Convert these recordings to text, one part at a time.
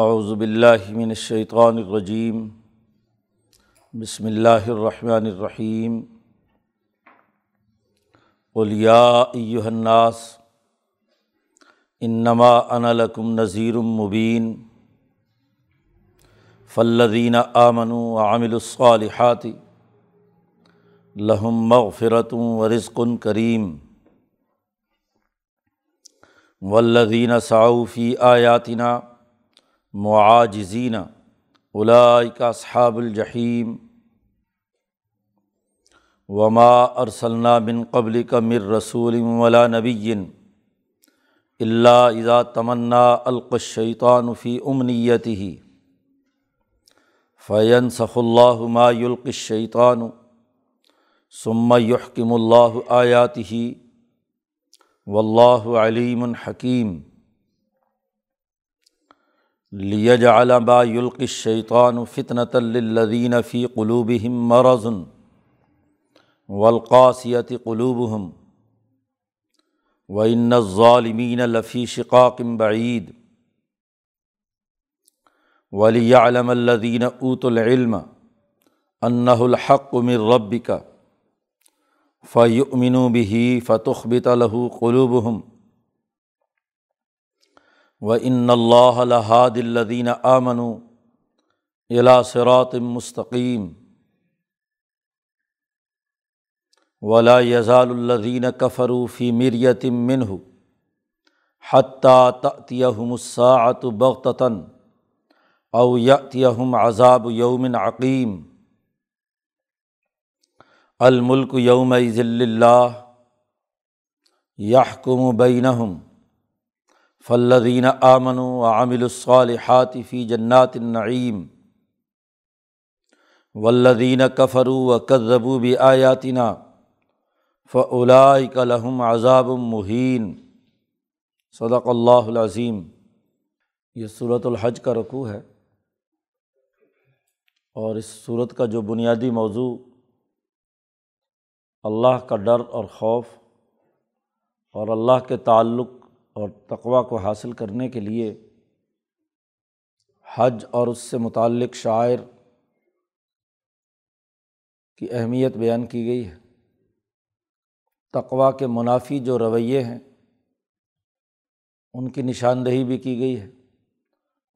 اعوذ باللہ من الشیطان الرجیم بسم اللہ الرحمن الرحیم قل یا ایہا الناس انما انا لکم نذیر مبین فالذین آمنوا وعملوا الصالحات لہم مغفرت و رزق کریم والذین سعوا فی آیاتنا معاجزین اولئک اصحاب الجحیم۔ وما ارسلنا من قبلک من رسول ولا نبی الا اذا تمنا القى الشیطان فی امنیته فینسخ اللہ ما یلقی الشیطان، ثم یحکم اللہ آیاته واللہ علیم الحکیم لیجعل ما یلقی الشیطان فتنة للذین فی قلوبهم مرض والقاسیت قلوبهم وإن الظالمین لفی شقاق بعید ولیعلم الذین اوت العلم انہ و ان اللہ الحاد الدین آمن الا صراط مستقیم ولا یزال الدین کفروفی مریت منہ حتیٰ تأتیہم الساعت بغتتاً او یأتیہم عذاب یوم عقیم الملک یوم ذل اللہ یحکم بینہم فلدین آمن و عامل الصالحات فی جنات النعیم ولدین کفرو و کذبو بھی آیاتنا فعلاء لہم عذاب مہین۔ صدق اللہ العظیم۔ یہ صورت الحج کا رقوع ہے۔ اور اس صورت کا جو بنیادی موضوع، اللہ کا ڈر اور خوف اور اللہ کے تعلق اور تقوا کو حاصل کرنے کے لیے حج اور اس سے متعلق شاعر کی اہمیت بیان کی گئی ہے۔ تقوا کے منافی جو رویے ہیں، ان کی نشاندہی بھی کی گئی ہے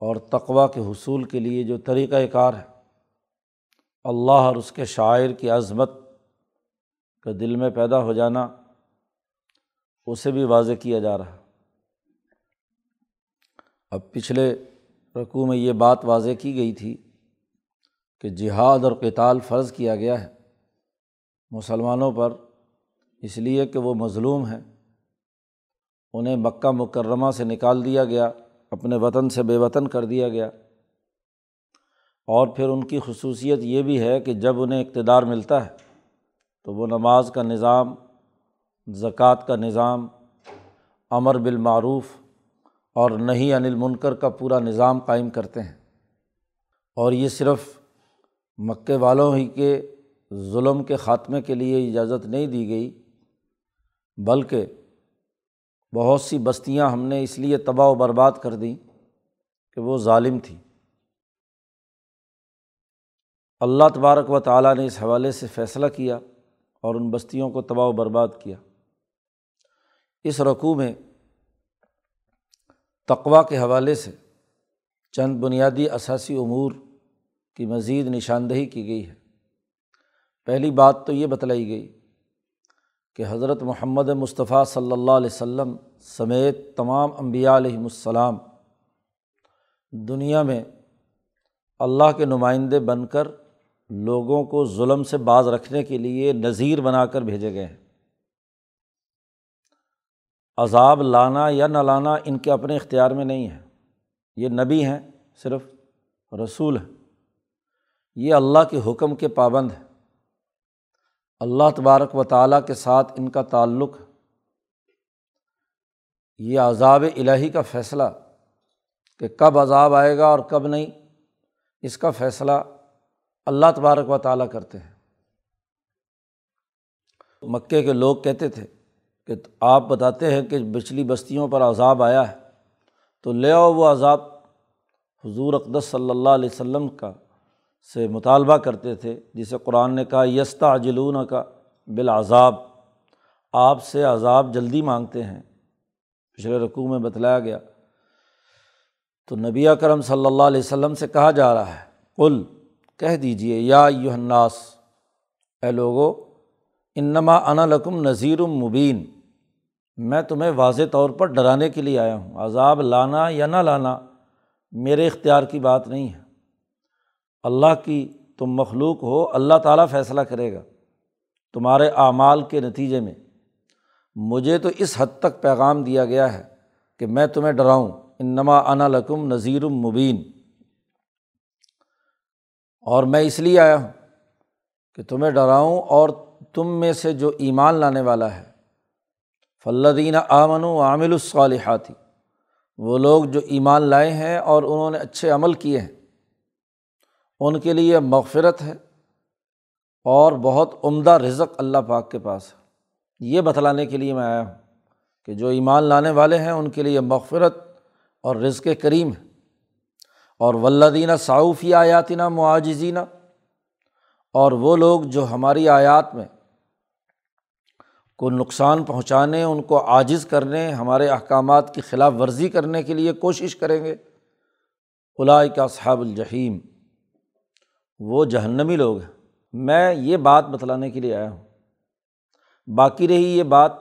اور تقوا کے حصول کے لیے جو طریقۂ کار ہے، اللہ اور اس کے شاعر کی عظمت کا دل میں پیدا ہو جانا، اسے بھی واضح کیا جا رہا اب پچھلے رقوع میں یہ بات واضح کی گئی تھی کہ جہاد اور کتال فرض کیا گیا ہے۔ مسلمانوں پر اس لیے کہ وہ مظلوم ہیں۔ انہیں مکہ مکرمہ سے نکال دیا گیا، اپنے وطن سے بے وطن کر دیا گیا۔ اور پھر ان کی خصوصیت یہ بھی ہے کہ جب انہیں اقتدار ملتا ہے تو وہ نماز کا نظام، زکوٰۃ کا نظام، امر بالمعروف اور نہیں انل منکر کا پورا نظام قائم کرتے ہیں۔ اور یہ صرف مکے والوں ہی کے ظلم کے خاتمے کے لیے اجازت نہیں دی گئی، بلکہ بہت سی بستیاں ہم نے اس لیے تباہ و برباد کر دیں کہ وہ ظالم تھی اللہ تبارک و تعالیٰ نے اس حوالے سے فیصلہ کیا اور ان بستیوں کو تباہ و برباد کیا۔ اس رقوع میں تقوا کے حوالے سے چند بنیادی اثاثی امور کی مزید نشاندہی کی گئی ہے۔ پہلی بات تو یہ بتلائی گئی کہ حضرت محمد مصطفیٰ صلی اللہ علیہ و سلم سمیت تمام انبیاء علیہم السلام دنیا میں اللہ کے نمائندے بن کر لوگوں کو ظلم سے باز رکھنے کے لیے نظیر بنا کر بھیجے گئے ہیں۔ عذاب لانا یا نہ لانا ان کے اپنے اختیار میں نہیں ہے۔ یہ نبی ہیں، صرف رسول ہیں۔ یہ اللہ کے حکم کے پابند ہیں۔ اللہ تبارک و تعالیٰ کے ساتھ ان کا تعلق یہ عذاب الہی کا فیصلہ کہ کب عذاب آئے گا اور کب نہیں، اس کا فیصلہ اللہ تبارک و تعالیٰ کرتے ہیں۔ مکے کے لوگ کہتے تھے کہ آپ بتاتے ہیں کہ پچھلی بستیوں پر عذاب آیا ہے، تو لے آؤ وہ عذاب حضور اقدس صلی اللہ علیہ وسلم کا سے مطالبہ کرتے تھے، جسے قرآن نے کہا یستا جلون کا بالعذاب۔ آپ سے عذاب جلدی مانگتے ہیں۔ پچھلے رقوع میں بتلایا گیا۔ تو نبی کرم صلی اللہ علیہ وسلم سے کہا جا رہا ہے کل کہہ دیجیے یا یوحناس اے لوگو، انما انا لکم نذیر مبین۔ میں تمہیں واضح طور پر ڈرانے کے لیے آیا ہوں۔ عذاب لانا یا نہ لانا میرے اختیار کی بات نہیں ہے۔ اللہ کی تم مخلوق ہو، اللہ تعالیٰ فیصلہ کرے گا تمہارے اعمال کے نتیجے میں۔ مجھے تو اس حد تک پیغام دیا گیا ہے کہ میں تمہیں ڈراؤں۔ انما انا لکم نذیر مبین۔ اور میں اس لیے آیا ہوں کہ تمہیں ڈراؤں اور تم میں سے جو ایمان لانے والا ہے۔ فلدین آمن و عامل الصالحاتی وہ لوگ جو ایمان لائے ہیں اور انہوں نے اچھے عمل کیے ہیں۔ ان کے لیے مغفرت ہے اور بہت عمدہ رزق اللہ پاک کے پاس ہے۔ یہ بتلانے کے لیے میں آیا ہوں کہ جو ایمان لانے والے ہیں، ان کے لیے مغفرت اور رزق کریم ہے۔ اور ولدینہ صاؤفی آیاتینہ معاجزینہ اور وہ لوگ جو ہماری آیات میں کو نقصان پہنچانے، ان کو عاجز کرنے، ہمارے احکامات کی خلاف ورزی کرنے کے لیے کوشش کریں گے۔ الائی کا صحاب الجحیم، وہ جہنمی لوگ ہیں۔ میں یہ بات بتلانے کے لیے آیا ہوں۔ باقی رہی یہ بات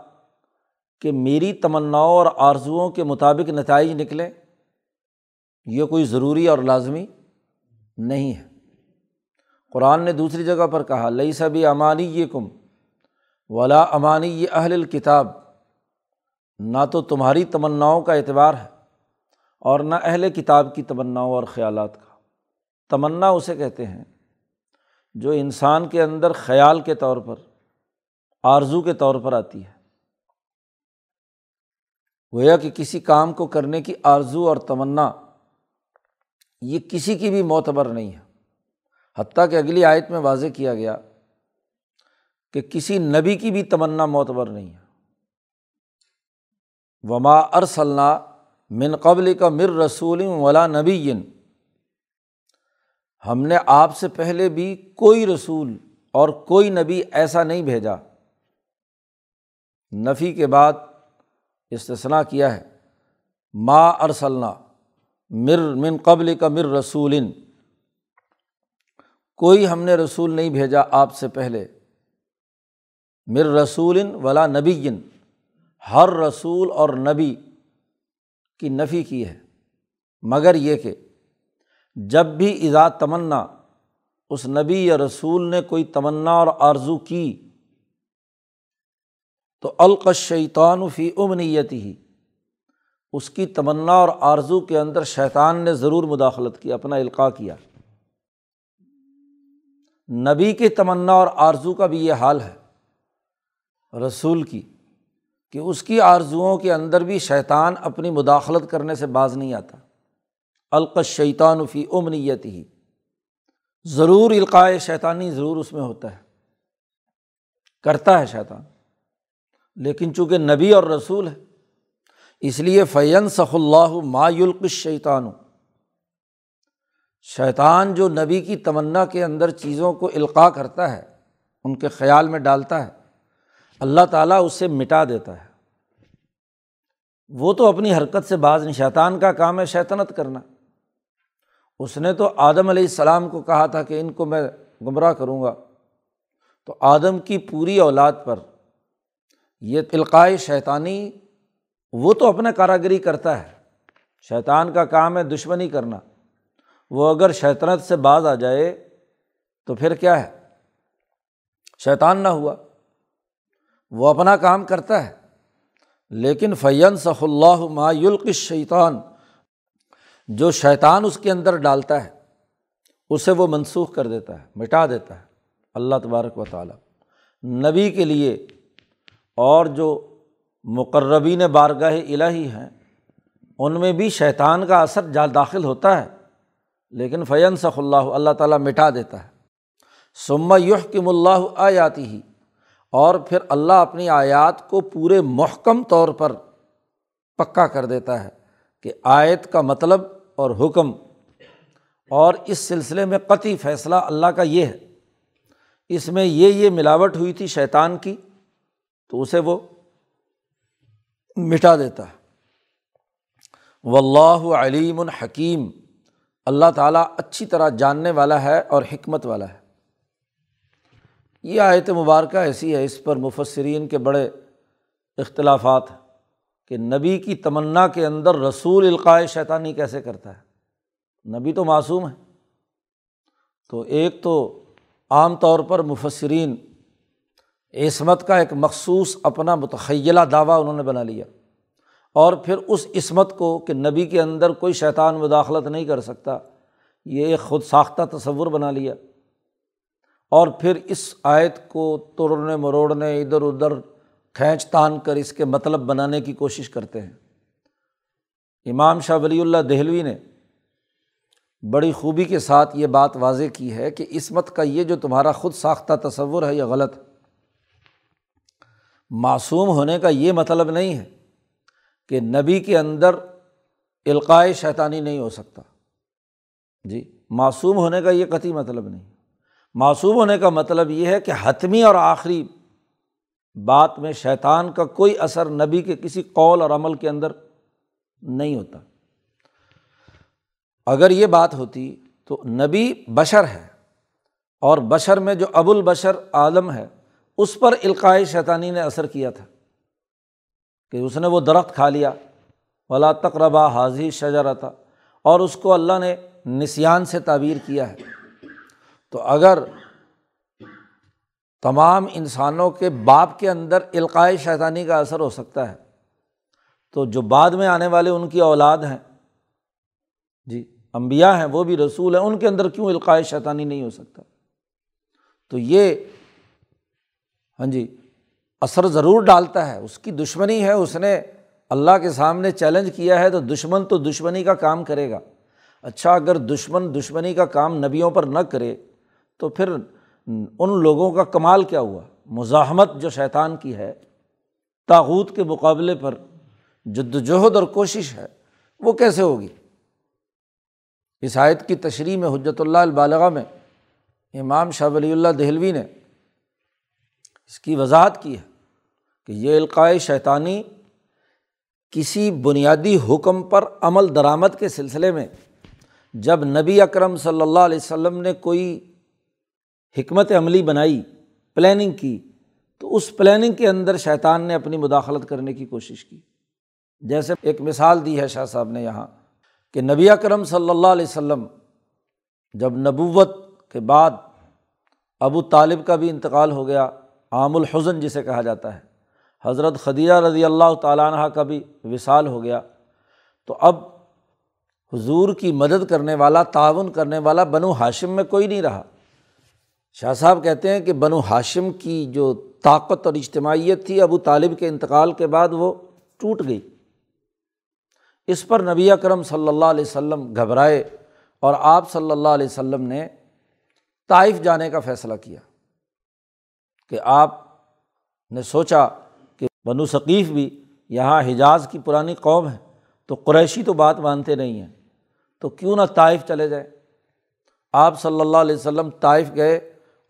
کہ میری تمناؤں اور آرزوؤں کے مطابق نتائج نکلیں، یہ کوئی ضروری اور لازمی نہیں ہے۔ قرآن نے دوسری جگہ پر کہا لئی سبھی امانی یہ کم ولا امانی یہ اہل الکتاب نہ تو تمہاری تمناؤں کا اعتبار ہے اور نہ اہل کتاب کی تمناؤں اور خیالات کا۔ تمنا اسے کہتے ہیں جو انسان کے اندر خیال کے طور پر، آرزو کے طور پر آتی ہے۔ گویا کہ کسی کام کو کرنے کی آرزو اور تمنا، یہ کسی کی بھی معتبر نہیں ہے۔ حتیٰ کہ اگلی آیت میں واضح کیا گیا کہ کسی نبی کی بھی تمنا معتبر نہیں ہے۔ وما ارسلنا من قبل کا مر رسول ولا نبی ہم نے آپ سے پہلے بھی کوئی رسول اور کوئی نبی ایسا نہیں بھیجا۔ نفی کے بعد استثنا کیا ہے۔ ما ارسلنا مر من قبل کا مر رسول۔ کوئی ہم نے رسول نہیں بھیجا آپ سے پہلے۔ مر رسول ولا نبی ہر رسول اور نبی کی نفی کی ہے۔ مگر یہ کہ جب بھی اذا تمنا، اس نبی یا رسول نے کوئی تمنا اور آرزو کی، تو القشیطان فی امنیت ہی اس کی تمنا اور آرزو کے اندر شیطان نے ضرور مداخلت کی، اپنا القاع کیا۔ نبی کی تمنا اور آرزو کا بھی یہ حال ہے۔ رسول کی، کہ اس کی آرزوؤں کے اندر بھی شیطان اپنی مداخلت کرنے سے باز نہیں آتا۔ القش شیطان فی امنیت ہی ضرور القائے شیطانی ضرور اس میں ہوتا ہے۔ کرتا ہے شیطان۔ لیکن چونکہ نبی اور رسول ہے، اس لیے فین صف اللہ ما یلقش شیطان شیطان جو نبی کی تمنا کے اندر چیزوں کو القاع کرتا ہے، ان کے خیال میں ڈالتا ہے۔ اللہ تعالیٰ اس سے مٹا دیتا ہے۔ وہ تو اپنی حرکت سے بعض نہیں، شیطان کا کام ہے شیطنت کرنا۔ اس نے تو آدم علیہ السلام کو کہا تھا کہ ان کو میں گمراہ کروں گا۔ تو آدم کی پوری اولاد پر یہ تلقائے شیطانی وہ تو اپنا کاراگری کرتا ہے۔ شیطان کا کام ہے دشمنی کرنا۔ وہ اگر شیطنت سے باز آ جائے تو پھر کیا ہے؟ شیطان نہ ہوا۔ وہ اپنا کام کرتا ہے۔ لیکن فین صف اللہ ما یلق شیطان جو شیطان اس کے اندر ڈالتا ہے، اسے وہ منسوخ کر دیتا ہے، مٹا دیتا ہے۔ اللہ تبارک و تعالیٰ نبی کے لیے اور جو مقربین بارگاہ الہی ہیں، ان میں بھی شیطان کا اثر جال داخل ہوتا ہے۔ لیکن فین صف اللہ اللہ تعالیٰ مٹا دیتا ہے۔ سما یحکم اللہ آیاتی ہی اور پھر اللہ اپنی آیات کو پورے محکم طور پر پکا کر دیتا ہے کہ آیت کا مطلب اور حکم، اور اس سلسلے میں قطعی فیصلہ اللہ کا یہ ہے۔ اس میں یہ یہ ملاوٹ ہوئی تھی شیطان کی، تو اسے وہ مٹا دیتا ہے۔ و اللہ علیم الحکیم اللہ تعالیٰ اچھی طرح جاننے والا ہے اور حکمت والا ہے۔ یہ آیت مبارکہ ایسی ہے، اس پر مفصرین کے بڑے اختلافات ہیں کہ نبی کی تمنا کے اندر رسول القائے شیطانی کیسے کرتا ہے؟ نبی تو معصوم ہے۔ تو ایک تو عام طور پر مفسرین عصمت کا ایک مخصوص اپنا متخیلہ دعویٰ انہوں نے بنا لیا۔ اور پھر اس عصمت کو کہ نبی کے اندر کوئی شیطان مداخلت نہیں کر سکتا، یہ ایک خود ساختہ تصور بنا لیا۔ اور پھر اس آیت کو توڑنے مروڑنے ادھر ادھر کھینچ تان کر اس کے مطلب بنانے کی کوشش کرتے ہیں۔ امام شاہ ولی اللہ دہلوی نے بڑی خوبی کے ساتھ یہ بات واضح کی ہے کہ عصمت کا یہ جو تمہارا خود ساختہ تصور ہے یہ غلط معصوم ہونے کا یہ مطلب نہیں ہے کہ نبی کے اندر القائے شیطانی نہیں ہو سکتا۔ جی معصوم ہونے کا یہ قطعی مطلب نہیں۔ معصوم ہونے کا مطلب یہ ہے کہ حتمی اور آخری بات میں شیطان کا کوئی اثر نبی کے کسی قول اور عمل کے اندر نہیں ہوتا۔ اگر یہ بات ہوتی تو نبی بشر ہے اور بشر میں جو ابو البشر عالم ہے، اس پر القائے شیطانی نے اثر کیا تھا کہ اس نے وہ درخت کھا لیا۔ ولا تقربا حاضی شجرا تھا اور اس کو اللہ نے نسیان سے تعبیر کیا ہے۔ تو اگر تمام انسانوں کے باپ کے اندر القائے شیطانی کا اثر ہو سکتا ہے، تو جو بعد میں آنے والے ان کی اولاد ہیں جی امبیا ہیں، وہ بھی رسول ہیں، ان کے اندر کیوں القائے شیطانی نہیں ہو سکتا؟ تو یہ ہاں جی اثر ضرور ڈالتا ہے، اس کی دشمنی ہے، اس نے اللہ کے سامنے چیلنج کیا ہے تو دشمن تو دشمنی کا کام کرے گا۔ اچھا اگر دشمن دشمنی کا کام نبیوں پر نہ کرے تو پھر ان لوگوں کا کمال کیا ہوا؟ مزاحمت جو شیطان کی ہے، تاغوت کے مقابلے پر جد وجہد اور کوشش ہے، وہ کیسے ہوگی؟ اس آیت کی تشریح میں حجرت اللہ البالغ میں امام شاہ ولی اللہ دہلوی نے اس کی وضاحت کی ہے کہ یہ القائے شیطانی کسی بنیادی حکم پر عمل درآمد کے سلسلے میں جب نبی اکرم صلی اللہ علیہ وسلم نے کوئی حکمت عملی بنائی پلاننگ کی، تو اس پلاننگ کے اندر شیطان نے اپنی مداخلت کرنے کی کوشش کی۔ جیسے ایک مثال دی ہے شاہ صاحب نے یہاں کہ نبی اکرم صلی اللہ علیہ وسلم جب نبوت کے بعد ابو طالب کا بھی انتقال ہو گیا عام الحزن جسے کہا جاتا ہے، حضرت خدیجہ رضی اللہ تعالیٰ عنہ کا بھی وصال ہو گیا۔ تو اب حضور کی مدد کرنے والا، تعاون کرنے والا بنو ہاشم میں کوئی نہیں رہا۔ شاہ صاحب کہتے ہیں کہ بنو ہاشم کی جو طاقت اور اجتماعیت تھی، ابو طالب کے انتقال کے بعد وہ ٹوٹ گئی۔ اس پر نبی اکرم صلی اللہ علیہ وسلم گھبرائے اور آپ صلی اللہ علیہ وسلم نے طائف جانے کا فیصلہ کیا کہ آپ نے سوچا کہ بنو ثقیف بھی یہاں حجاز کی پرانی قوم ہے، تو قریشی تو بات مانتے نہیں ہیں، تو کیوں نہ طائف چلے جائے آپ صلی اللہ علیہ وسلم طائف گئے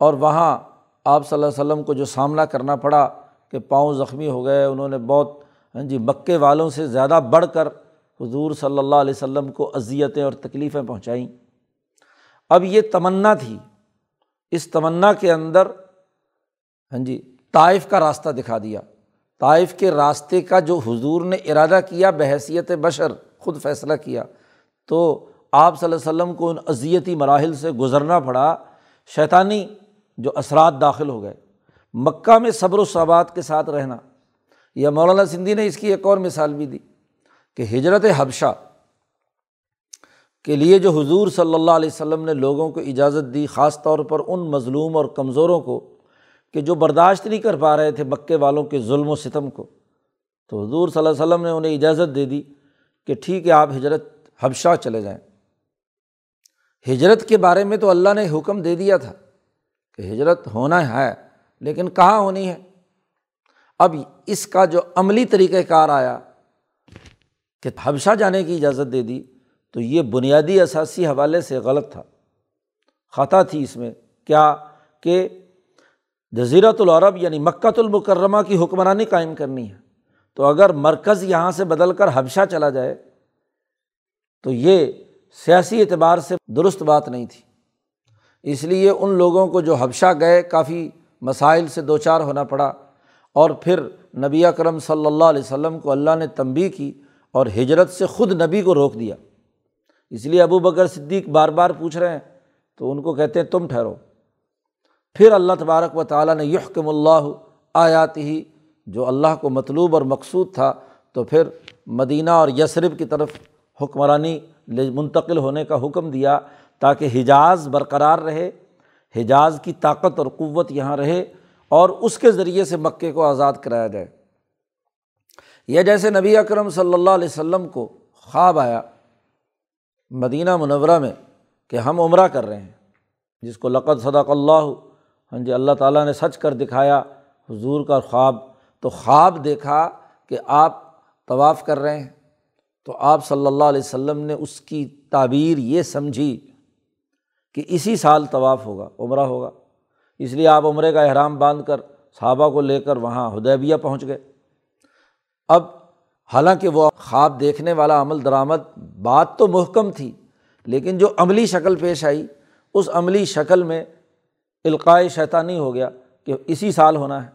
اور وہاں آپ صلی اللہ علیہ وسلم کو جو سامنا کرنا پڑا کہ پاؤں زخمی ہو گئے، انہوں نے بہت ہاں جی مکے والوں سے زیادہ بڑھ کر حضور صلی اللہ علیہ وسلم کو اذیتیں اور تکلیفیں پہنچائیں۔ اب یہ تمنا تھی۔ اس تمنا کے اندر ہاں جی طائف کا راستہ دکھا دیا۔ طائف کے راستے کا جو حضور نے ارادہ کیا، بحیثیت بشر خود فیصلہ کیا، تو آپ صلی اللہ علیہ وسلم کو ان اذیتی مراحل سے گزرنا پڑا۔ شیطانی جو اثرات داخل ہو گئے۔ مکہ میں صبر و ثبات کے ساتھ رہنا۔ یا مولانا سندھی نے اس کی ایک اور مثال بھی دی کہ ہجرت حبشہ کے لیے جو حضور صلی اللہ علیہ وسلم نے لوگوں کو اجازت دی، خاص طور پر ان مظلوم اور کمزوروں کو، کہ جو برداشت نہیں کر پا رہے تھے مکے والوں کے ظلم و ستم کو، تو حضور صلی اللہ علیہ وسلم نے انہیں اجازت دے دی کہ ٹھیک ہے، آپ ہجرت حبشہ چلے جائیں۔ ہجرت کے بارے میں تو اللہ نے حکم دے دیا تھا۔ کہ ہجرت ہونا ہے، لیکن کہاں ہونی ہے؟ اب اس کا جو عملی طریقۂ کار آیا کہ حبشہ جانے کی اجازت دے دی، تو یہ بنیادی اثاثی حوالے سے غلط تھا۔ خطا تھی اس میں۔ کیا؟ کہ جزیرت العرب یعنی مکت المکرمہ کی حکمرانی قائم کرنی ہے۔ تو اگر مرکز یہاں سے بدل کر حبشہ چلا جائے، تو یہ سیاسی اعتبار سے درست بات نہیں تھی۔ اس لیے ان لوگوں کو جو حبشہ گئے کافی مسائل سے دو چار ہونا پڑا اور پھر نبی اکرم صلی اللہ علیہ وسلم کو اللہ نے تنبی کی اور ہجرت سے خود نبی کو روک دیا۔ اس لیے ابو بکر صدیق بار بار پوچھ رہے ہیں، تو ان کو کہتے ہیں، تم ٹھہرو۔ پھر اللہ تبارک و تعالیٰ نے یحکم اللہ آیات ہی جو اللہ کو مطلوب اور مقصود تھا، تو پھر مدینہ اور یسرف کی طرف حکمرانی منتقل ہونے کا حکم دیا۔ تاکہ حجاز برقرار رہے، حجاز کی طاقت اور قوت یہاں رہے اور اس کے ذریعے سے مکے کو آزاد کرایا جائے۔ یا جیسے نبی اکرم صلی اللہ علیہ وسلم کو خواب آیا مدینہ منورہ میں کہ ہم عمرہ کر رہے ہیں، جس کو لقت صدق اللہ ہاں جی اللہ تعالیٰ نے سچ کر دکھایا حضور کا خواب، تو خواب دیکھا کہ آپ طواف کر رہے ہیں۔ تو آپ صلی اللہ علیہ وسلم نے اس کی تعبیر یہ سمجھی کہ اسی سال طواف ہوگا، عمرہ ہوگا۔ اس لیے آپ عمرے کا احرام باندھ کر صحابہ کو لے کر وہاں ہدیبیہ پہنچ گئے۔ اب حالانکہ وہ خواب دیکھنے والا عمل درآمد بات تو محکم تھی، لیکن جو عملی شکل پیش آئی، اس عملی شکل میں القائے شیطانی ہو گیا کہ اسی سال ہونا ہے۔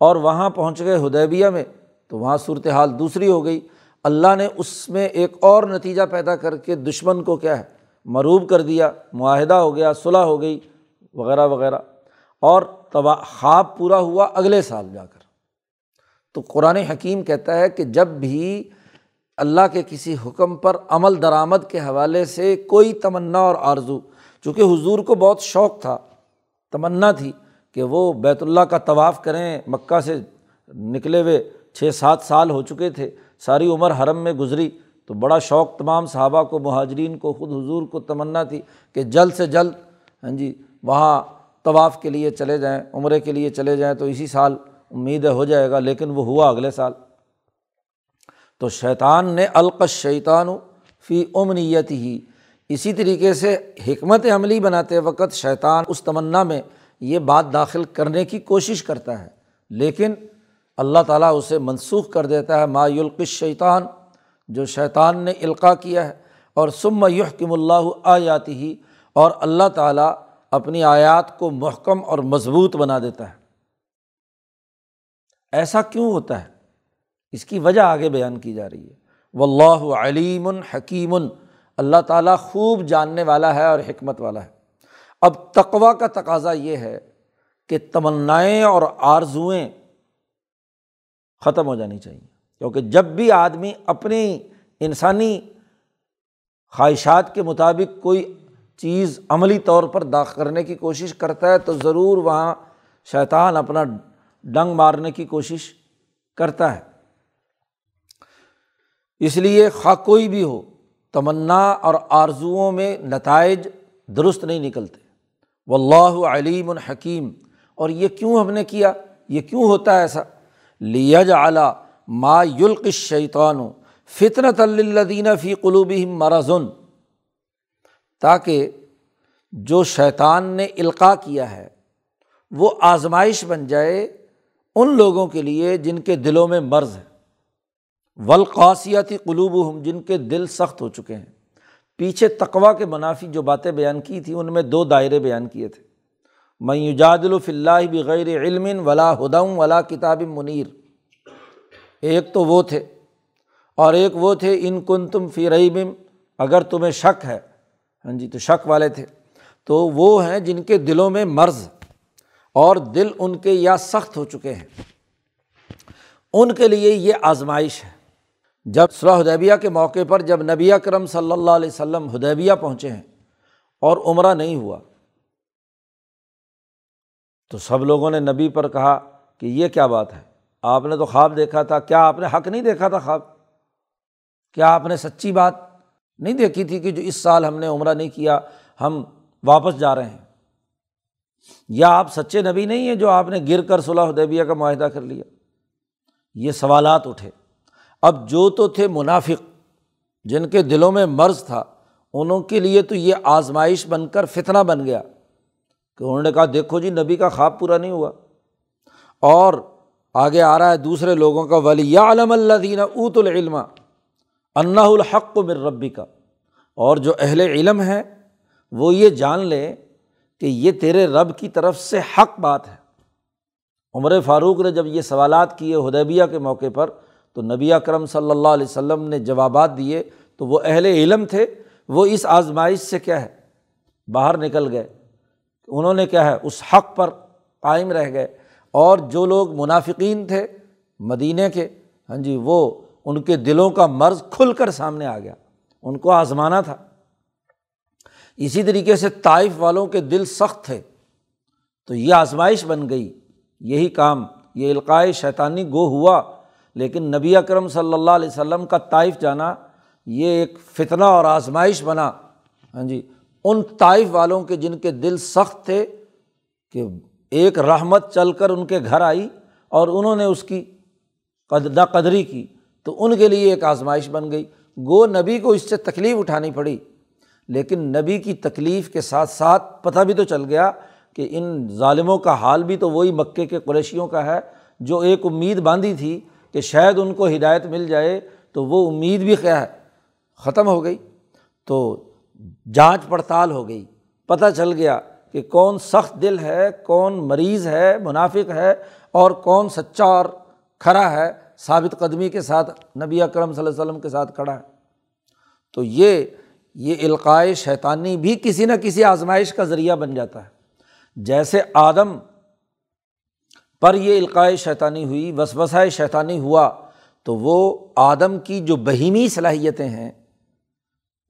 اور وہاں پہنچ گئے ہدیبیہ میں تو وہاں صورت حال دوسری ہو گئی۔ اللہ نے اس میں ایک اور نتیجہ پیدا کر کے دشمن کو کیا ہے؟ مروب کر دیا، معاہدہ ہو گیا صلاح ہو گئی، وغیرہ وغیرہ۔ اور تبا خواب پورا ہوا اگلے سال جا کر۔ تو قرآن حکیم کہتا ہے کہ جب بھی اللہ کے کسی حکم پر عمل درآمد کے حوالے سے کوئی تمنا اور آرزو، چونکہ حضور کو بہت شوق تھا، تمنا تھی کہ وہ بیت اللہ کا طواف کریں، مکہ سے نکلے ہوئے چھ سات سال ہو چکے تھے، ساری عمر حرم میں گزری۔ تو بڑا شوق تمام صحابہ کو، مہاجرین کو، خود حضور کو تمنا تھی کہ جلد سے جلد ہاں جی وہاں طواف کے لیے چلے جائیں، عمرے کے لیے چلے جائیں تو اسی سال امید ہو جائے گا، لیکن وہ ہوا اگلے سال۔ تو شیطان نے القش شیطان فی امنیت ہی اسی طریقے سے حکمت عملی بناتے وقت شیطان اس تمنا میں یہ بات داخل کرنے کی کوشش کرتا ہے، لیکن اللہ تعالیٰ اسے منسوخ کر دیتا ہے، ما یلقش شیطان جو شیطان نے القاع کیا ہے، اور سم یحکم اللہ آیاتی ہی اور اللہ تعالیٰ اپنی آیات کو محکم اور مضبوط بنا دیتا ہے۔ ایسا کیوں ہوتا ہے؟ اس کی وجہ آگے بیان کی جا رہی ہے۔ و اللہ علیم حکیم، اللہ تعالیٰ خوب جاننے والا ہے اور حکمت والا ہے۔ اب تقوا کا تقاضا یہ ہے کہ تمنائیں اور آرزوئیں ختم ہو جانی چاہیے۔ کیونکہ جب بھی آدمی اپنی انسانی خواہشات کے مطابق کوئی چیز عملی طور پر داخل کرنے کی کوشش کرتا ہے، تو ضرور وہاں شیطان اپنا ڈنگ مارنے کی کوشش کرتا ہے۔ اس لیے خواہ کوئی بھی ہو، تمنا اور آرزوؤں میں نتائج درست نہیں نکلتے۔ و اللہ علیم الحکیم اور یہ کیوں ہم نے کیا؟ یہ کیوں ہوتا ہے ایسا؟ لیج اعلیٰ ما یلق شیطان فطرت الدین فی قلوب مرضن تاکہ جو شیطان نے القاع کیا ہے، وہ آزمائش بن جائے ان لوگوں کے لیے جن کے دلوں میں مرض ہے۔ ولقاسیاتی قلوب ہم جن کے دل سخت ہو چکے ہیں۔ پیچھے تقوا کے منافی جو باتیں بیان کی تھیں، ان میں دو دائرے بیان کیے تھے۔ میں یوجاد الفلّہ بغیر علم ولا ہدم ولا کتاب منیر۔ ایک تو وہ تھے۔ اور ایک وہ تھے، ان کن تم فی رعیم اگر تمہیں شک ہے۔ ہاں جی تو شک والے تھے۔ تو وہ ہیں جن کے دلوں میں مرض، اور دل ان کے یا سخت ہو چکے ہیں۔ ان کے لیے یہ آزمائش ہے۔ جب صلاح حدیبیہ کے موقع پر جب نبی اکرم صلی اللہ علیہ وسلم حدیبیہ پہنچے ہیں اور عمرہ نہیں ہوا، تو سب لوگوں نے نبی پر کہا کہ یہ کیا بات ہے؟ آپ نے تو خواب دیکھا تھا، کیا آپ نے حق نہیں دیکھا تھا خواب؟ کیا آپ نے سچی بات نہیں دیکھی تھی کہ جو اس سال ہم نے عمرہ نہیں کیا، ہم واپس جا رہے ہیں؟ یا آپ سچے نبی نہیں ہیں جو آپ نے گر کر صلاح حدیبیہ کا معاہدہ کر لیا؟ یہ سوالات اٹھے۔ اب جو تو تھے منافق، جن کے دلوں میں مرض تھا، انہوں کے لیے تو یہ آزمائش بن کر فتنہ بن گیا کہ انہوں نے کہا، دیکھو جی نبی کا خواب پورا نہیں ہوا۔ اور آگے آ رہا ہے دوسرے لوگوں کا ولی علم اللہ دینہ اوت العلم انّا الحق و مر ربی کا اور جو اہل علم ہے وہ یہ جان لے کہ یہ تیرے رب کی طرف سے حق بات ہے۔ عمر فاروق نے جب یہ سوالات کیے ہدیبیہ کے موقع پر، تو نبی اکرم صلی اللہ علیہ وسلم نے جوابات دیے تو وہ اہل علم تھے۔ وہ اس آزمائش سے کیا ہے؟ باہر نکل گئے۔ انہوں نے کیا ہے؟ اس حق پر قائم رہ گئے۔ اور جو لوگ منافقین تھے مدینہ کے ہاں جی وہ ان کے دلوں کا مرض کھل کر سامنے آ گیا۔ ان کو آزمانا تھا۔ اسی طریقے سے طائف والوں کے دل سخت تھے۔ تو یہ آزمائش بن گئی۔ یہی کام، یہ القائے شیطانی گو ہوا۔ لیکن نبی اکرم صلی اللہ علیہ وسلم کا طائف جانا، یہ ایک فتنہ اور آزمائش بنا۔ ہاں جی ان طائف والوں کے جن کے دل سخت تھے کہ ایک رحمت چل کر ان کے گھر آئی اور انہوں نے اس کی قدہ قدری کی تو ان کے لیے ایک آزمائش بن گئی۔ گو نبی کو اس سے تکلیف اٹھانی پڑی، لیکن نبی کی تکلیف کے ساتھ ساتھ پتہ بھی تو چل گیا کہ ان ظالموں کا حال بھی تو وہی مکے کے قریشیوں کا ہے جو ایک امید باندھی تھی کہ شاید ان کو ہدایت مل جائے تو وہ امید بھی کیا ہے ختم ہو گئی تو جانچ پڑتال ہو گئی۔ پتہ چل گیا کہ کون سخت دل ہے، کون مریض ہے، منافق ہے اور کون سچا اور کھڑا ہے، ثابت قدمی کے ساتھ نبی اکرم صلی اللہ علیہ وسلم کے ساتھ کھڑا ہے۔ تو یہ یہ القائے شیطانی بھی کسی نہ کسی آزمائش کا ذریعہ بن جاتا ہے۔ جیسے آدم پر یہ القائے شیطانی ہوئی وسوسائے شیطانی ہوا، تو وہ آدم کی جو بہیمی صلاحیتیں ہیں،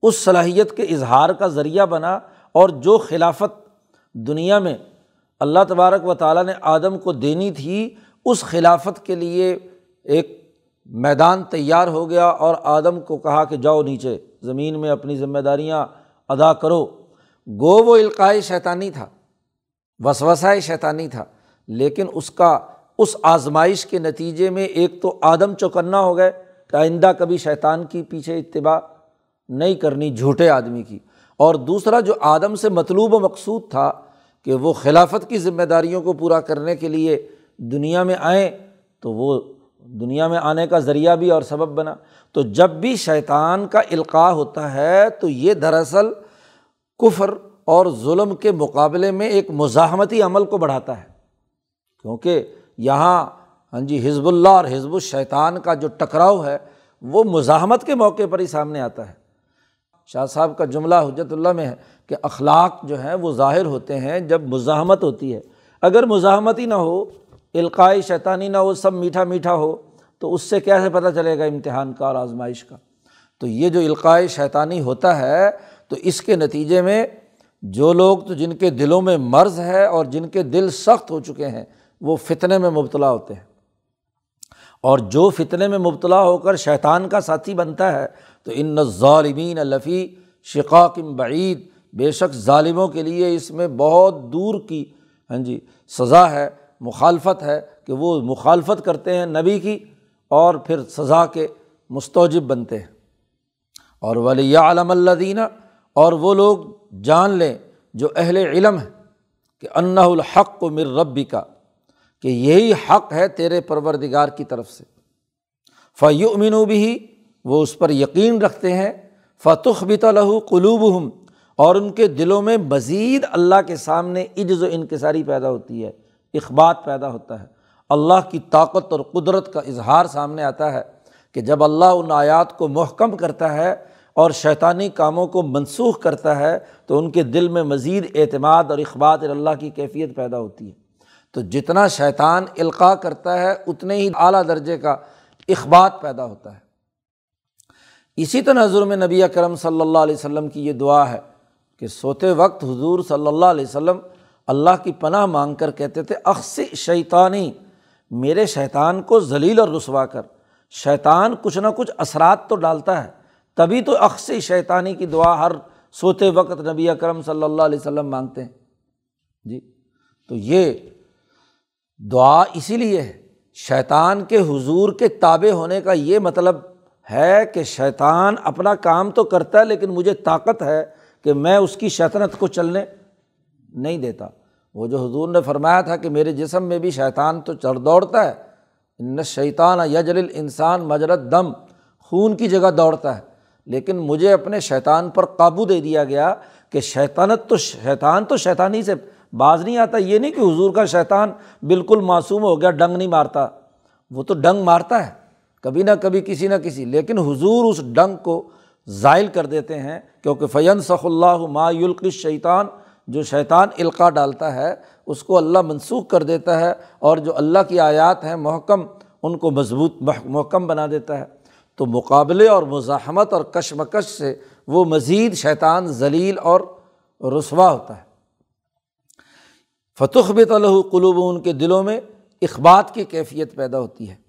اس صلاحیت کے اظہار کا ذریعہ بنا اور جو خلافت دنیا میں اللہ تبارک و تعالیٰ نے آدم کو دینی تھی، اس خلافت کے لیے ایک میدان تیار ہو گیا اور آدم کو کہا کہ جاؤ نیچے، زمین میں اپنی ذمہ داریاں ادا کرو۔ گو وہ القائے شیطانی تھا وسوسائے شیطانی تھا، لیکن اس کا، اس آزمائش کے نتیجے میں ایک تو آدم چوکنا ہو گئے، کہ آئندہ کبھی شیطان کی پیچھے اتباع نہیں کرنی، جھوٹے آدمی کی۔ اور دوسرا جو آدم سے مطلوب و مقصود تھا کہ وہ خلافت کی ذمہ داریوں کو پورا کرنے کے لیے دنیا میں آئیں، تو وہ دنیا میں آنے کا ذریعہ بھی اور سبب بنا۔ تو جب بھی شیطان کا القاع ہوتا ہے، تو یہ دراصل کفر اور ظلم کے مقابلے میں ایک مزاحمتی عمل کو بڑھاتا ہے۔ کیونکہ یہاں ہاں جی حزب اللہ اور حزب الشیطان کا جو ٹکراؤ ہے، وہ مزاحمت کے موقع پر ہی سامنے آتا ہے۔ شاہ صاحب کا جملہ حجرت اللہ میں ہے کہ اخلاق جو ہیں وہ ظاہر ہوتے ہیں جب مزاحمت ہوتی ہے۔ اگر مزاحمت ہی نہ ہو القاعی شیطانی نہ ہو، سب میٹھا میٹھا ہو، تو اس سے کیسے پتہ چلے گا امتحان کا اور آزمائش کا؟ تو یہ جو القاعی شیطانی ہوتا ہے، تو اس کے نتیجے میں جو لوگ تو جن کے دلوں میں مرض ہے اور جن کے دل سخت ہو چکے ہیں، وہ فتنے میں مبتلا ہوتے ہیں۔ اور جو فتنے میں مبتلا ہو کر شیطان کا ساتھی بنتا ہے تو ان ظالمین الفی شقاقم بعید، بے شک ظالموں کے لیے اس میں بہت دور کی ہاں جی سزا ہے، مخالفت ہے کہ وہ مخالفت کرتے ہیں نبی کی اور پھر سزا کے مستوجب بنتے ہیں۔ اور ولی علم اللہ اور وہ لوگ جان لیں جو اہل علم ہے کہ انّا الحق و مر ربی کا کہ یہی حق ہے تیرے پروردگار کی طرف سے۔ فیومن بھی وہ اس پر یقین رکھتے ہیں فتح بت لہو قلوب ہم اور ان کے دلوں میں مزید اللہ کے سامنے عجز و انکساری پیدا ہوتی ہے، اخبات پیدا ہوتا ہے۔ اللہ کی طاقت اور قدرت کا اظہار سامنے آتا ہے کہ جب اللہ ان آیات کو محکم کرتا ہے اور شیطانی کاموں کو منسوخ کرتا ہے، تو ان کے دل میں مزید اعتماد اور اخبات اللہ کی کیفیت پیدا ہوتی ہے۔ تو جتنا شیطان القاع کرتا ہے، اتنے ہی اعلیٰ درجے کا اخبات پیدا ہوتا ہے۔ اسی تناظر میں نبی کرم صلی اللہ علیہ وسلم کی یہ دعا ہے کہ سوتے وقت حضور صلی اللہ علیہ وسلم اللہ کی پناہ مانگ کر کہتے تھے اقس شیطانی، میرے شیطان کو ذلیل اور رسوا کر۔ شیطان کچھ نہ کچھ اثرات تو ڈالتا ہے۔ تبھی تو اقس شیطانی کی دعا ہر سوتے وقت نبی اکرم صلی اللہ علیہ وسلم مانگتے ہیں۔ جی تو یہ دعا اسی لیے ہے۔ شیطان کے حضور کے تابع ہونے کا یہ مطلب ہے کہ شیطان اپنا کام تو کرتا ہے لیکن مجھے طاقت ہے کہ میں اس کی شیطنت کو چلنے نہیں دیتا۔ وہ جو حضور نے فرمایا تھا کہ میرے جسم میں بھی شیطان تو چڑھ دوڑتا ہے، ان شیطان یجل انسان مجرت دم، خون کی جگہ دوڑتا ہے۔ لیکن مجھے اپنے شیطان پر قابو دے دیا گیا کہ شیطانت تو شیطان تو شیطانی سے باز نہیں آتا۔ یہ نہیں کہ حضور کا شیطان بالکل معصوم ہو گیا، ڈنگ نہیں مارتا۔ وہ تو ڈنگ مارتا ہے۔ کبھی نہ کبھی کسی نہ کسی، لیکن حضور اس ڈنگ کو ذائل کر دیتے ہیں کیونکہ فین صح اللہ ما یلق شیطان جو شیطان القاع ڈالتا ہے، اس کو اللہ منسوخ کر دیتا ہے اور جو اللہ کی آیات ہیں، محکم، ان کو مضبوط محکم بنا دیتا ہے۔ تو مقابلے اور مزاحمت اور کشمکش سے وہ مزید شیطان ذلیل اور رسوا ہوتا ہے۔ فتح بت القلوب ان کے دلوں میں اخبات کی کیفیت پیدا ہوتی ہے۔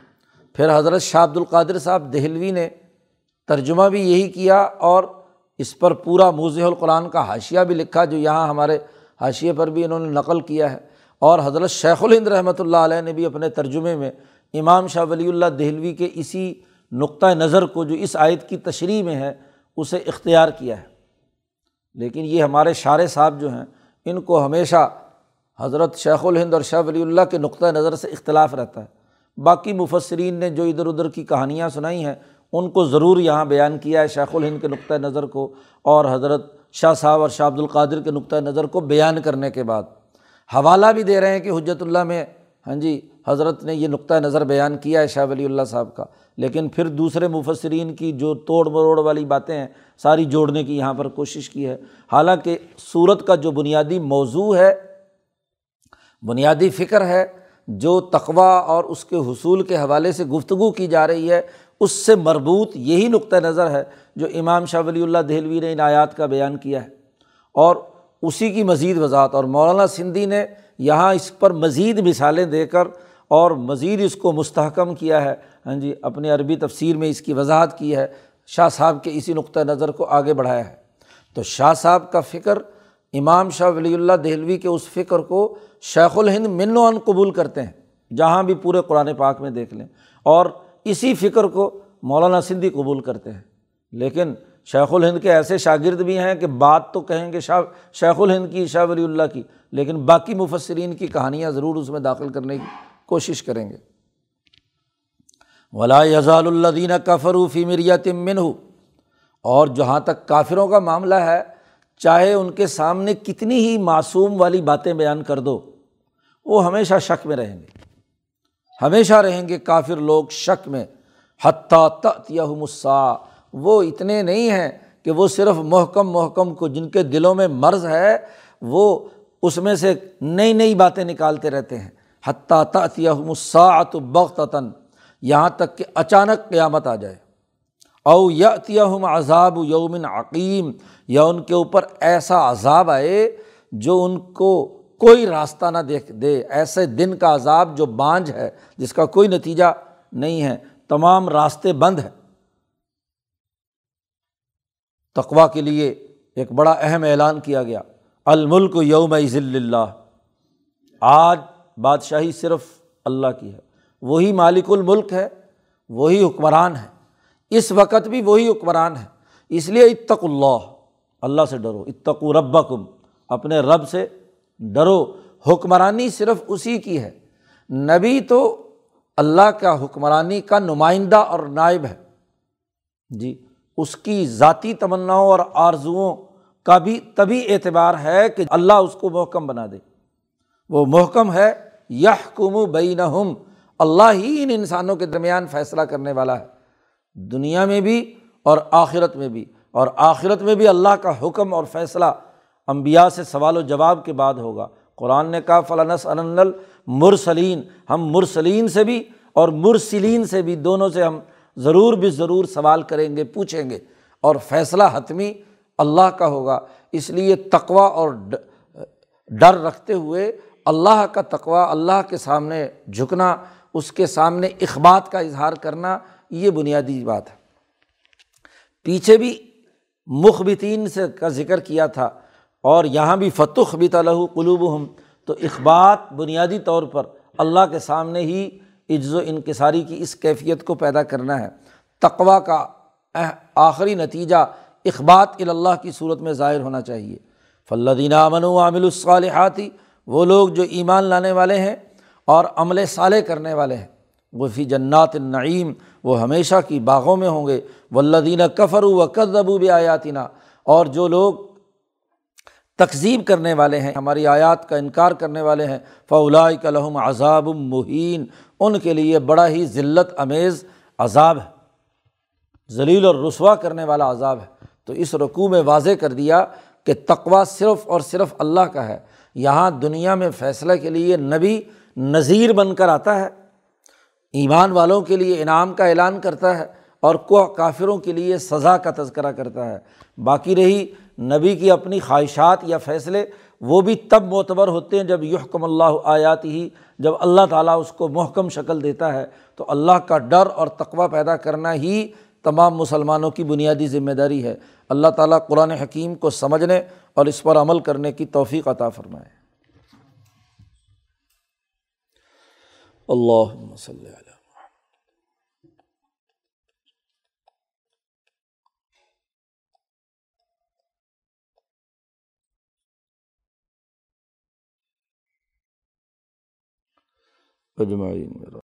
پھر حضرت شاہ عبد القادر صاحب دہلوی نے ترجمہ بھی یہی کیا اور اس پر پورا موضح القرآن کا حاشیہ بھی لکھا جو یہاں ہمارے حاشیے پر بھی انہوں نے نقل کیا ہے اور حضرت شیخ الہند رحمۃ اللہ علیہ نے بھی اپنے ترجمے میں امام شاہ ولی اللہ دہلوی کے اسی نقطۂ نظر کو جو اس آیت کی تشریح میں ہے، اسے اختیار کیا ہے۔ لیکن یہ ہمارے شار صاحب جو ہیں، ان کو ہمیشہ حضرت شیخ الہند اور شاہ ولی اللہ کے نقطۂ نظر سے اختلاف رہتا ہے۔ باقی مفسرین نے جو ادھر ادھر کی کہانیاں سنائی ہیں، ان کو ضرور یہاں بیان کیا ہے، شیخ الہند کے نقطۂ نظر کو اور حضرت شاہ صاحب اور شاہ عبد القادر کے نقطۂ نظر کو بیان کرنے کے بعد۔ حوالہ بھی دے رہے ہیں کہ حجرت اللہ میں ہاں جی حضرت نے یہ نقطۂ نظر بیان کیا ہے شاہ ولی اللہ صاحب کا۔ لیکن پھر دوسرے مفسرین کی جو توڑ مروڑ والی باتیں ہیں، ساری جوڑنے کی یہاں پر کوشش کی ہے۔ حالانکہ صورت کا جو بنیادی موضوع ہے، بنیادی فکر ہے جو تقوا اور اس کے حصول کے حوالے سے گفتگو کی جا رہی ہے، اس سے مربوط یہی نقطۂ نظر ہے جو امام شاہ ولی اللہ دہلوی نے ان آیات کا بیان کیا ہے۔ اور اسی کی مزید وضاحت، اور مولانا سندھی نے یہاں اس پر مزید مثالیں دے کر اور مزید اس کو مستحکم کیا ہے۔ ہاں جی اپنے عربی تفسیر میں اس کی وضاحت کی ہے۔ شاہ صاحب کے اسی نقطۂ نظر کو آگے بڑھایا ہے۔ تو شاہ صاحب کا فکر امام شاہ ولی اللہ دہلوی کے اس فکر کو شیخ الہند من و ان قبول کرتے ہیں۔ جہاں بھی پورے قرآن پاک میں دیکھ لیں۔ اور اسی فکر کو مولانا سندھی قبول کرتے ہیں۔ لیکن شیخ الہند کے ایسے شاگرد بھی ہیں کہ بات تو کہیں گے شاہ شیخ الہند کی، شاہ ولی اللہ کی، لیکن باقی مفسرین کی کہانیاں ضرور اس میں داخل کرنے کی کوشش کریں گے۔ ولا یزال اللہ دینہ کفروفی مریا تمن ہو اور جہاں تک کافروں کا معاملہ ہے چاہے ان کے سامنے کتنی ہی معصوم والی باتیں بیان کر دو، وہ ہمیشہ شک میں رہیں گے۔ ہمیشہ رہیں گے کافر لوگ شک میں۔ حتیٰ تیا مسا وہ اتنے نہیں ہیں کہ وہ صرف محکم محکم کو جن کے دلوں میں مرض ہے، وہ اس میں سے نئی نئی باتیں نکالتے رہتے ہیں۔ حتیٰ تیا مساط بغتاً یہاں تک کہ اچانک قیامت آ جائے۔ او یا ہم عذاب یومن عقیم، یا ان کے اوپر ایسا عذاب آئے جو ان کو کوئی راستہ نہ دیکھ دے، ایسے دن کا عذاب جو بانجھ ہے، جس کا کوئی نتیجہ نہیں ہے، تمام راستے بند ہیں۔ تقوا کے لیے ایک بڑا اہم اعلان کیا گیا۔ الملک یوم ذل اللہ آج بادشاہی صرف اللہ کی ہے۔ وہی مالک الملک ہے، وہی حکمران ہے اس وقت بھی وہی حکمران ہے اس لیے اتق اللہ۔ اللہ سے ڈرو۔ اتق رب کم اپنے رب سے ڈرو۔ حکمرانی صرف اسی کی ہے۔ نبی تو اللہ کا حکمرانی کا نمائندہ اور نائب ہے۔ جی اس کی ذاتی تمناؤں اور آرزوؤں کا بھی تبھی اعتبار ہے کہ اللہ اس کو محکم بنا دے۔ وہ محکم ہے۔ یہ کم بین اللہ ہی ان انسانوں کے درمیان فیصلہ کرنے والا ہے۔ دنیا میں بھی اور آخرت میں بھی۔ اور آخرت میں بھی اللہ کا حکم اور فیصلہ امبیا سے سوال و جواب کے بعد ہوگا۔ قرآن نے کہا فلاںس ان مرسلین ہم مرسلین سے بھی اور مرسلین سے بھی دونوں سے ہم ضرور بھی ضرور سوال کریں گے، پوچھیں گے۔ اور فیصلہ حتمی اللہ کا ہوگا۔ اس لیے تقوا اور ڈر رکھتے ہوئے اللہ کا تقوا اللہ کے سامنے جھکنا، اس کے سامنے اخبات کا اظہار کرنا یہ بنیادی بات ہے۔ پیچھے بھی مخبتین سے کا ذکر کیا تھا اور یہاں بھی فتح بت الح قلوب ہم تو اخبات بنیادی طور پر اللہ کے سامنے ہی عجز و انکساری کی اس کیفیت کو پیدا کرنا ہے۔ تقوا کا آخری نتیجہ اخبات اللہ کی صورت میں ظاہر ہونا چاہیے۔ فلدینہ امن و عامل الصالحاتی وہ لوگ جو ایمان لانے والے ہیں اور عمل صالح کرنے والے ہیں۔ وہ فی جنات النعیم وہ ہمیشہ کی باغوں میں ہوں گے۔ ولدینہ کفر و قدبو آیاتینہ اور جو لوگ تقزیب کرنے والے ہیں، ہماری آیات کا انکار کرنے والے ہیں فولا کلحم عذاب المحین ان کے لیے بڑا ہی ذلت، امیز عذاب ہے۔ ذلیل اور رسوا کرنے والا عذاب ہے۔ تو اس رقوع میں واضح کر دیا کہ تقوا صرف اور صرف اللہ کا ہے۔ یہاں دنیا میں فیصلہ کے لیے نبی نذیر بن کر آتا ہے۔ ایمان والوں کے لیے انعام کا اعلان کرتا ہے اور کو کافروں کے لیے سزا کا تذکرہ کرتا ہے۔ باقی رہی نبی کی اپنی خواہشات یا فیصلے، وہ بھی تب معتبر ہوتے ہیں جب یحکم اللہ آیات ہی، جب اللہ تعالیٰ اس کو محکم شکل دیتا ہے۔ تو اللہ کا ڈر اور تقوع پیدا کرنا ہی تمام مسلمانوں کی بنیادی ذمہ داری ہے۔ اللہ تعالیٰ قرآن حکیم کو سمجھنے اور اس پر عمل کرنے کی توفیق عطا فرمائے۔ اللہ صلی وسلم اجمعین میرا